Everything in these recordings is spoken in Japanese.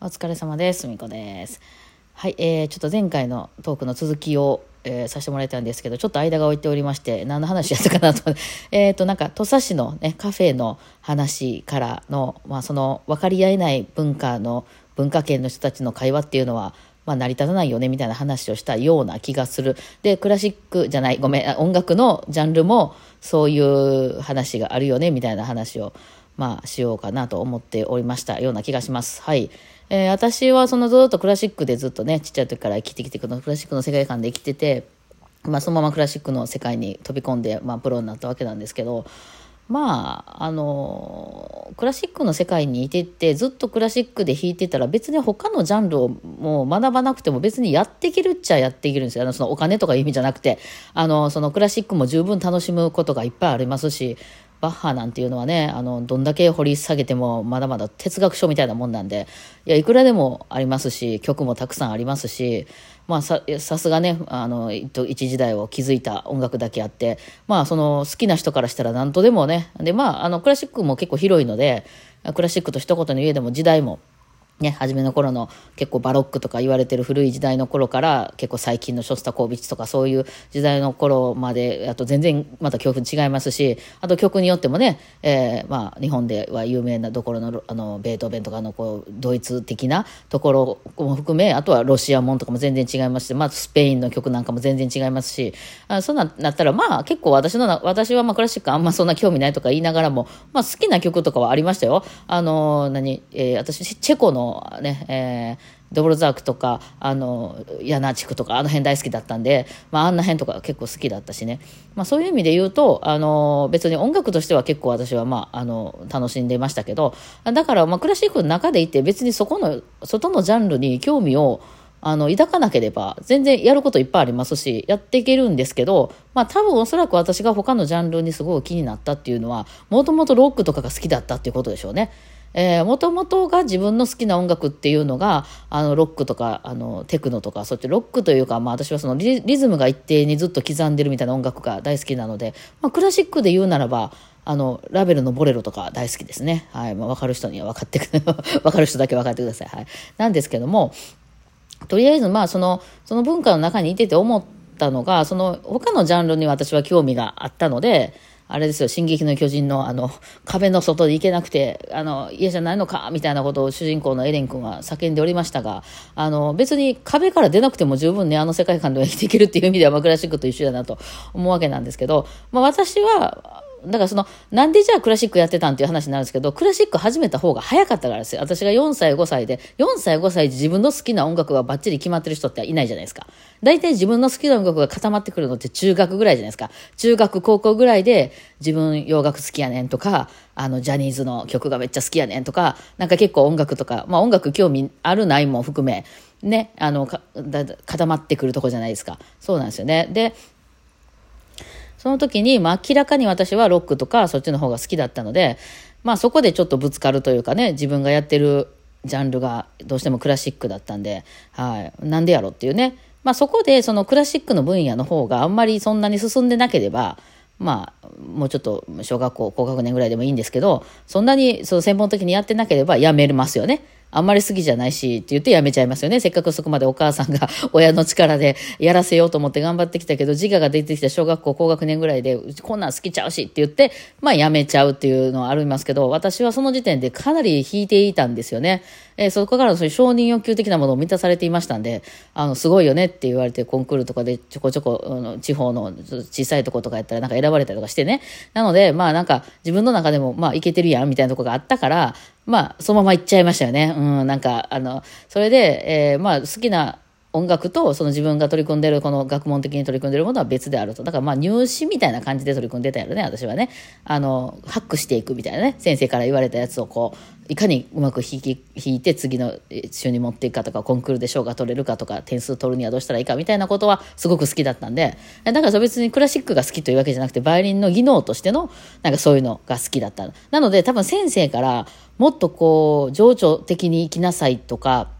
お疲れ様です。みこです。はい、えー、ちょっと前回のトークの続きを、えーさせてもらいたいんですけど、ちょっと間が置いておりまして、何の話やったかなと。えっと、なんか、土佐市のね、カフェの話からの、まあ、その、分かり合えない文化の、文化圏の人たちの会話っていうのは、まあ、成り立たないよね、みたいな話をしたような気がする。で、クラシックじゃない、ごめん、音楽のジャンルも、そういう話があるよね、みたいな話を、まあ、しようかなと思っておりましたような気がします。はい。えー私はそのずっとクラシックでずっとね、ちっちゃい時から生きてきて、このクラシックの世界観で生きてて、まあ、そのままクラシックの世界に飛び込んで、まあ、プロになったわけなんですけど、まあ、あの、クラシックの世界にいてって、ずっとクラシックで弾いてたら、別に他のジャンルをもう学ばなくても別にやっていけるっちゃやっていけるんですよ。あの、そのお金とかいう意味じゃなくて、あの、そのクラシックも十分楽しむことがいっぱいありますし、バッハなんていうのはね、あの、どんだけ掘り下げてもまだまだ哲学書みたいなもんなんで、いや、いくらでもありますし、曲もたくさんありますし、まあ、さ、すがね、あの、一時代を築いた音楽だけあって、まあ、その、好きな人からしたら何とでもね、で、まあ、あの、クラシックも結構広いので、クラシックと一言に言えでも時代も、ね、初めの頃の結構バロックとか言われてる古い時代の頃から結構最近のショスタコービッチとかそういう時代の頃まであと全然また曲違いますしあと曲によってもね、えーまあ、日本では有名なところのあのベートーベンとかのこうドイツ的なところも含めあとはロシアもんとかも全然違いますし、まあ、スペインの曲なんかも全然違いますしあそうなったらまあ結構私の私はまあクラシックあんまそんな興味ないとか言いながらも、まあ、好きな曲とかはありましたよ。あの何、えー私チェコのね、えードボルザークとか、あの、ヤナーチクとか、あの辺大好きだったんで、まあ、あんな辺とか結構好きだったしね。まあ、そういう意味で言うと、あの、別に音楽としては結構私は、まあ、あの、楽しんでましたけど、だから、まあ、クラシックの中でいて、別にそこの、外のジャンルに興味を、あの、抱かなければ、全然やることいっぱいありますし、やっていけるんですけど、まあ多分おそらく私が他のジャンルにすごい気になったっていうのは、もともとロックとかが好きだったっていうことでしょうね。えー、もともとが自分の好きな音楽っていうのが、あの、ロックとか、あの、テクノとか、そっちロックというか、まあ私はそのリズムが一定にずっと刻んでるみたいな音楽が大好きなので、まあクラシックで言うならば、あの、ラベルのボレロとか大好きですね。はい。まあ、わかる人には分かってく、わかる人だけ分かってください。はい。なんですけども、とりあえずまあそのその文化の中にいてて思ったのがその他のジャンルに私は興味があったのであれですよ「進撃の巨人の」あの壁の外で行けなくてあの家じゃないのかみたいなことを主人公のエレン君は叫んでおりましたがあの別に壁から出なくても十分ねあの世界観では生きていけるっていう意味では、まあ、クラシックと一緒だなと思うわけなんですけど、まあ、私はだからその、なんでじゃあクラシックやってたんっていう話になるんですけど、クラシック始めた方が早かったからですよ。私が4歳、5歳で、4歳、5歳で自分の好きな音楽がバッチリ決まってる人っていないじゃないですか。大体自分の好きな音楽が固まってくるのって中学ぐらいじゃないですか。中学、高校ぐらいで自分洋楽好きやねんとか、あの、ジャニーズの曲がめっちゃ好きやねんとか、なんか結構音楽とか、まあ音楽興味あるないも含め、ね、あの、固まってくるとこじゃないですか。そうなんですよね。で、その時に、まあ、明らかに私はロックとかそっちの方が好きだったので、まあ、そこでちょっとぶつかるというかね自分がやってるジャンルがどうしてもクラシックだったんで、はい、なんでやろっていうね、まあ、そこでそのクラシックの分野の方があんまりそんなに進んでなければまあ、もうちょっと小学校高学年ぐらいでもいいんですけどそんなにその専門的にやってなければやめますよね。あんまり好きじゃないしって言ってやめちゃいますよね。せっかくそこまでお母さんが 親の力でやらせようと思って頑張ってきたけど、自我が出てきた小学校高学年ぐらいで、こんなん好きちゃうしって言って、まあやめちゃうっていうのはありますけど、私はその時点でかなり引いていたんですよね。えーそこからのそういう承認欲求的なものを満たされていましたんで、あの、すごいよねって言われて、コンクールとかでちょこちょこ、あの地方の小さいとことかやったらなんか選ばれたりとかしてね。なので、まあなんか自分の中でも、まあいけてるやんみたいなとこがあったから、まあ、そのまま行っちゃいましたよね。うん、なんか、あの、それで、えーまあ、好きな音楽と、その自分が取り組んでる、この学問的に取り組んでるものは別であると。だから、まあ、入試みたいな感じで取り組んでたやろね、私はね。あの、ハックしていくみたいなね、先生から言われたやつをこう、いかにうまく弾き、弾いて次の週に持っていくかとか、コンクールで賞が取れるかとか、点数取るにはどうしたらいいかみたいなことはすごく好きだったんで、だから別にクラシックが好きというわけじゃなくて、バイオリンの技能としての、なんかそういうのが好きだった。なので、多分先生から、もっとこう、情緒的に生きなさいとか、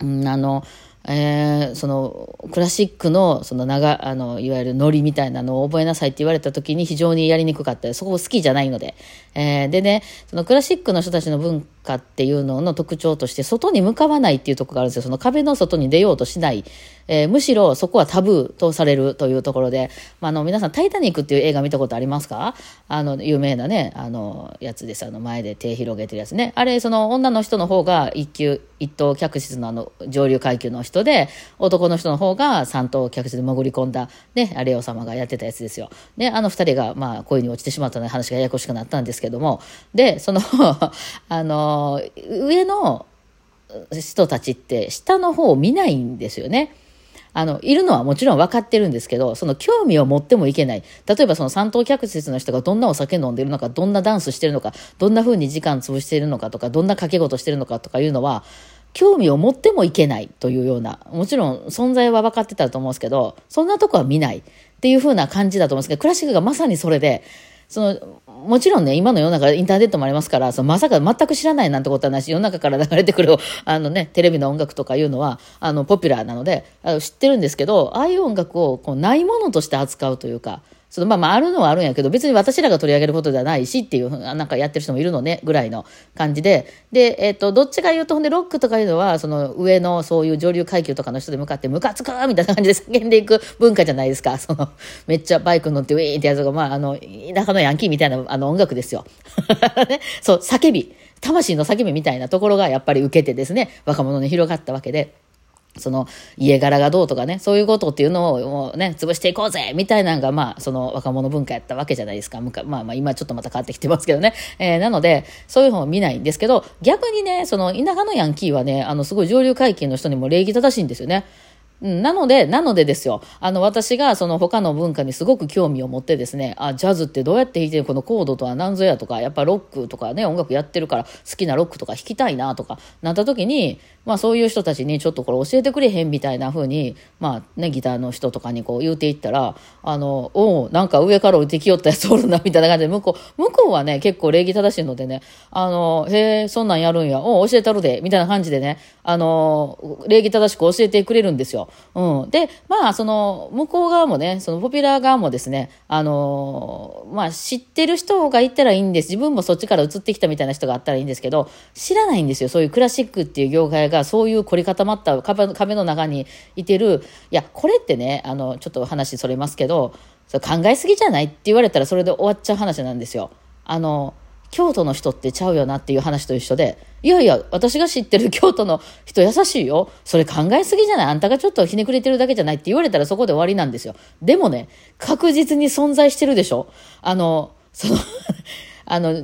うん、あの、えーそのクラシックのその長あのいわゆるノリみたいなのを覚えなさいって言われた時に非常にやりにくかった。そこ好きじゃないので、えーでねそのクラシックの人たちの文家っていうのの特徴として外に向かわないっていうところがあるんですよ。その壁の外に出ようとしない、えー、むしろそこはタブーとされるというところで、まあ、あの皆さん「タイタニック」っていう映画見たことありますか？あの有名なねあのやつです。あの前で手広げてるやつね。あれその女の人の方が一級一等客室のあの上流階級の人で男の人の方が三等客室で潜り込んだ、ね、レオ様がやってたやつですよ。であの二人がまあ恋に落ちてしまったので話がややこしくなったんですけども。でその あのの上の人たちって下の方を見ないんですよね。あの、いるのはもちろん分かってるんですけど、その興味を持ってもいけない。例えばその三等客室の人がどんなお酒飲んでるのか、どんなダンスしてるのか、どんな風に時間潰しているのかとか、どんな掛け事してるのかとかいうのは、興味を持ってもいけないというような、もちろん存在は分かってたと思うんですけど、そんなとこは見ないっていう風な感じだと思うんですけど、クラシックがまさにそれで、その、もちろんね、今の世の中、インターネットもありますから、そのまさか全く知らないなんてことはないし、世の中から流れてくる、あのね、テレビの音楽とかいうのは、あの、ポピュラーなので、あの知ってるんですけど、ああいう音楽をこうないものとして扱うというか、そのまあまああるのはあるんやけど、別に私らが取り上げることではないしっていう、なんかやってる人もいるのね、ぐらいの感じで。で、えっ、ー、と、どっちか言うと、ほんでロックとかいうのは、その上のそういう上流階級とかの人で向かって、ムカつくみたいな感じで叫んでいく文化じゃないですか。その、めっちゃバイク乗ってウィーンってやつが、まあ、あの、田舎のヤンキーみたいなあの音楽ですよ。ね、そう、叫び。魂の叫びみたいなところがやっぱり受けてですね、若者に広がったわけで。その家柄がどうとかね、そういうことっていうのをもうね、潰していこうぜみたいなのが、まあ、その若者文化やったわけじゃないですか。まあまあ、今ちょっとまた変わってきてますけどね。えー、なので、そういうのを見ないんですけど、逆にね、その田舎のヤンキーはね、あの、すごい上流階級の人にも礼儀正しいんですよね。うん、なので、なのでですよ。あの、私がその他の文化にすごく興味を持ってですね、あ、ジャズってどうやって弾いてるこのコードとは何ぞやとか、やっぱロックとかね、音楽やってるから好きなロックとか弾きたいなとか、なった時に、まあそういう人たちにちょっとこれ教えてくれへんみたいな風に、まあね、ギターの人とかにこう言うていったら、あの、おなんか上から降りてきよったやつおるな、みたいな感じで、向こう、向こうはね、結構礼儀正しいのでね、あの、へえ、そんなんやるんや、お教えたるで、みたいな感じでね、あの、礼儀正しく教えてくれるんですよ。うん。で、まあ、その、向こう側もね、そのポピュラー側もですね、あの、まあ、知ってる人がいたらいいんです。自分もそっちから移ってきたみたいな人があったらいいんですけど、知らないんですよ。そういうクラシックっていう業界がそういう凝り固まった壁壁の中にいてる、いや、これってね、あの、ちょっと話それますけど、そ考えすぎじゃない？って言われたらそれで終わっちゃう話なんですよ。あの、京都の人ってちゃうよなっていう話と一緒で、いやいや、私が知ってる京都の人優しいよ。それ考えすぎじゃない？あんたがちょっとひねくれてるだけじゃないって言われたらそこで終わりなんですよ。でもね、確実に存在してるでしょあの、そのあの、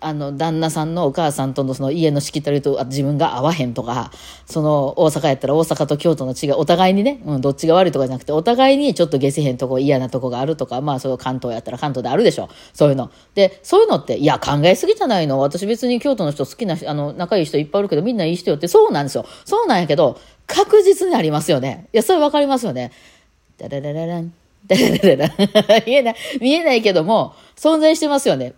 あの、旦那さんのお母さんとのその家のしきたりと自分が合わへんとか、その大阪やったら大阪と京都の違い、お互いにね、うん、どっちが悪いとかじゃなくて、お互いにちょっと下せへんとこ嫌なとこがあるとか、まあそう関東やったら関東であるでしょ。そういうの。で、そういうのって、いや、考えすぎじゃないの。私別に京都の人好きなあの、仲いい人いっぱいいるけど、みんないい人よって、そうなんですよ。そうなんやけど、確実にありますよね。いや、それわかりますよね。ダララララン。ダラララン。見えない、見えないけども、存在してますよね。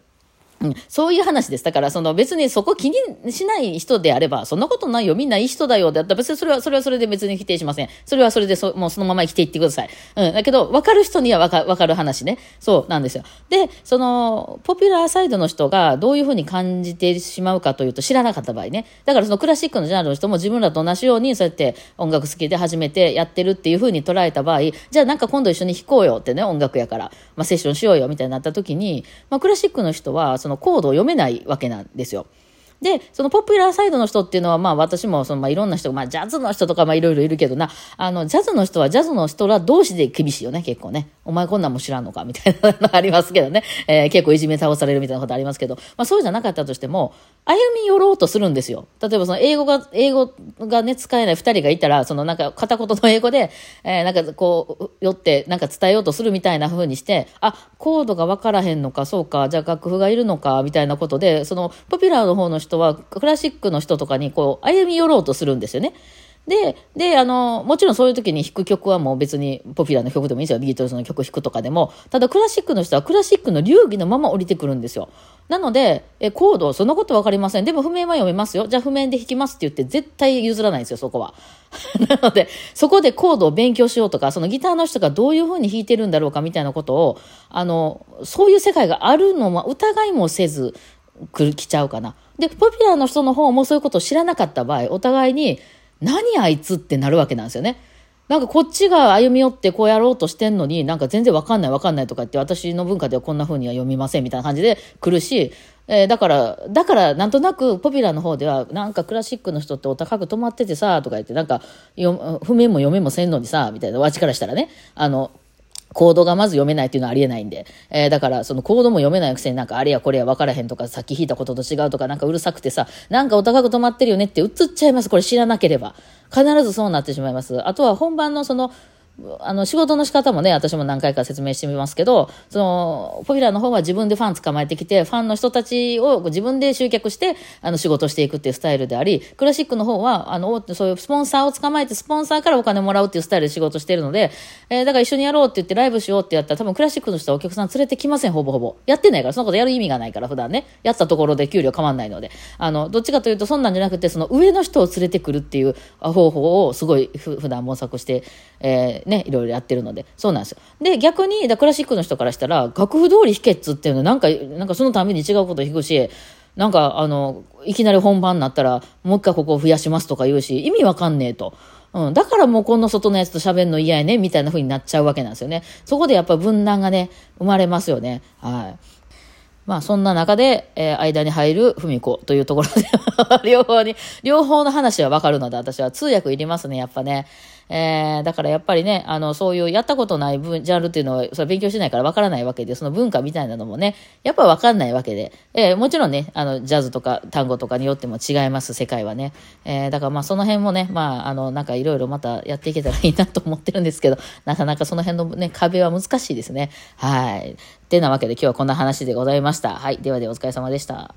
うん、そういう話です。だから、その別にそこ気にしない人であれば、そんなことないよ、みんないい人だよ、だったら別にそれは、それはそれで別に否定しません。それはそれでそ、もうそのまま生きていってください。うん。だけど、分かる人には分か分かる話ね。そうなんですよ。で、その、ポピュラーサイドの人がどういうふうに感じてしまうかというと、知らなかった場合ね。だからそのクラシックのジャンルの人も自分らと同じように、そうやって音楽好きで始めてやってるっていうふうに捉えた場合、じゃあなんか今度一緒に弾こうよってね、音楽やから、まあセッションしようよみたいになった時に、まあクラシックの人は、そののコードを読めないわけなんですよ。で、そのポピュラーサイドの人っていうのは、まあ私もその、まあいろんな人、まあジャズの人とかまあいろいろいるけどな、あの、ジャズの人はジャズの人ら同士で厳しいよね、結構ね。お前こんなんも知らんのかみたいなのありますけどね。えー、結構いじめ倒されるみたいなことありますけど、まあそうじゃなかったとしても、歩み寄ろうとするんですよ。例えばその英語が、英語がね、使えない二人がいたら、そのなんか片言の英語で、えー、なんかこう、寄ってなんか伝えようとするみたいな風にして、あ、コードがわからへんのか、そうか、じゃあ楽譜がいるのか、みたいなことで、そのポピュラーの方の人はクラシックの人とかにこう歩み寄ろうとするんですよね。で、で、あの、もちろんそういう時に弾く曲はもう別にポピュラーな曲でもいいですよ。ビートルズの曲弾くとかでも。ただクラシックの人はクラシックの流儀のまま降りてくるんですよ。なので、え、コード、そんなことわかりません。でも譜面は読めますよ。じゃあ譜面で弾きますって言って絶対譲らないんですよ、そこは。なので、そこでコードを勉強しようとか、そのギターの人がどういうふうに弾いてるんだろうかみたいなことを、あの、そういう世界があるのは疑いもせず、来来ちゃうかな。で、ポピュラーの人の方もそういうことを知らなかった場合、お互いに、何あいつってなるわけなんですよね。なんかこっちが歩み寄ってこうやろうとしてんのに、なんか全然わかんないわかんないとか言って、私の文化ではこんな風には読みませんみたいな感じで来るし、えー、だから、だからなんとなくポピュラーの方では、なんかクラシックの人ってお高く止まっててさ、とか言って、なんか、譜面も読めもせんのにさ、みたいな、わちからしたらね、あの、コードがまず読めないっていうのはありえないんで。えー、だから、そのコードも読めないくせになんかあれやこれや分からへんとか、さっき弾いたことと違うとか、なんかうるさくてさ、なんかお高く止まってるよねって映っちゃいます。これ知らなければ。必ずそうなってしまいます。あとは本番のその、あの、仕事の仕方もね、私も何回か説明してみますけど、その、ポピュラーの方は自分でファン捕まえてきて、ファンの人たちを自分で集客して、あの、仕事していくっていうスタイルであり、クラシックの方は、あの、そういうスポンサーを捕まえて、スポンサーからお金もらうっていうスタイルで仕事してるので、えー、だから一緒にやろうって言ってライブしようってやったら、多分クラシックの人はお客さん連れてきません、ほぼほぼ。やってないから、そのことやる意味がないから、普段ね。やったところで給料変わんないので。あの、どっちかというと、そんなんじゃなくて、その上の人を連れてくるっていう方法を、すごいふ、普段模索して、えー、ね、いろいろやってるので。そうなんですよ。で、逆に、クラシックの人からしたら、楽譜通り弾けっつっていうのなんか、なんかそのために違うこと弾くし、なんか、あの、いきなり本番になったら、もう一回ここを増やしますとか言うし、意味わかんねえと。うん。だからもうこんな外のやつと喋るの嫌やね、みたいな風になっちゃうわけなんですよね。そこでやっぱ分断がね、生まれますよね。はい。まあそんな中で、えー、間に入る文子というところで両方に、両方の話はわかるので、私は通訳いりますね、やっぱね。えー、だからやっぱりね、あの、そういうやったことない分ジャンルっていうのは、それ勉強しないからわからないわけで、その文化みたいなのもね、やっぱわかんないわけで、えー、もちろんね、あの、ジャズとか単語とかによっても違います、世界はね。えー、だからまあその辺もね、まあ、あの、なんかいろいろまたやっていけたらいいなと思ってるんですけど、なかなかその辺のね、壁は難しいですね。はい。ってなわけで今日はこんな話でございました。はい。ではではお疲れ様でした。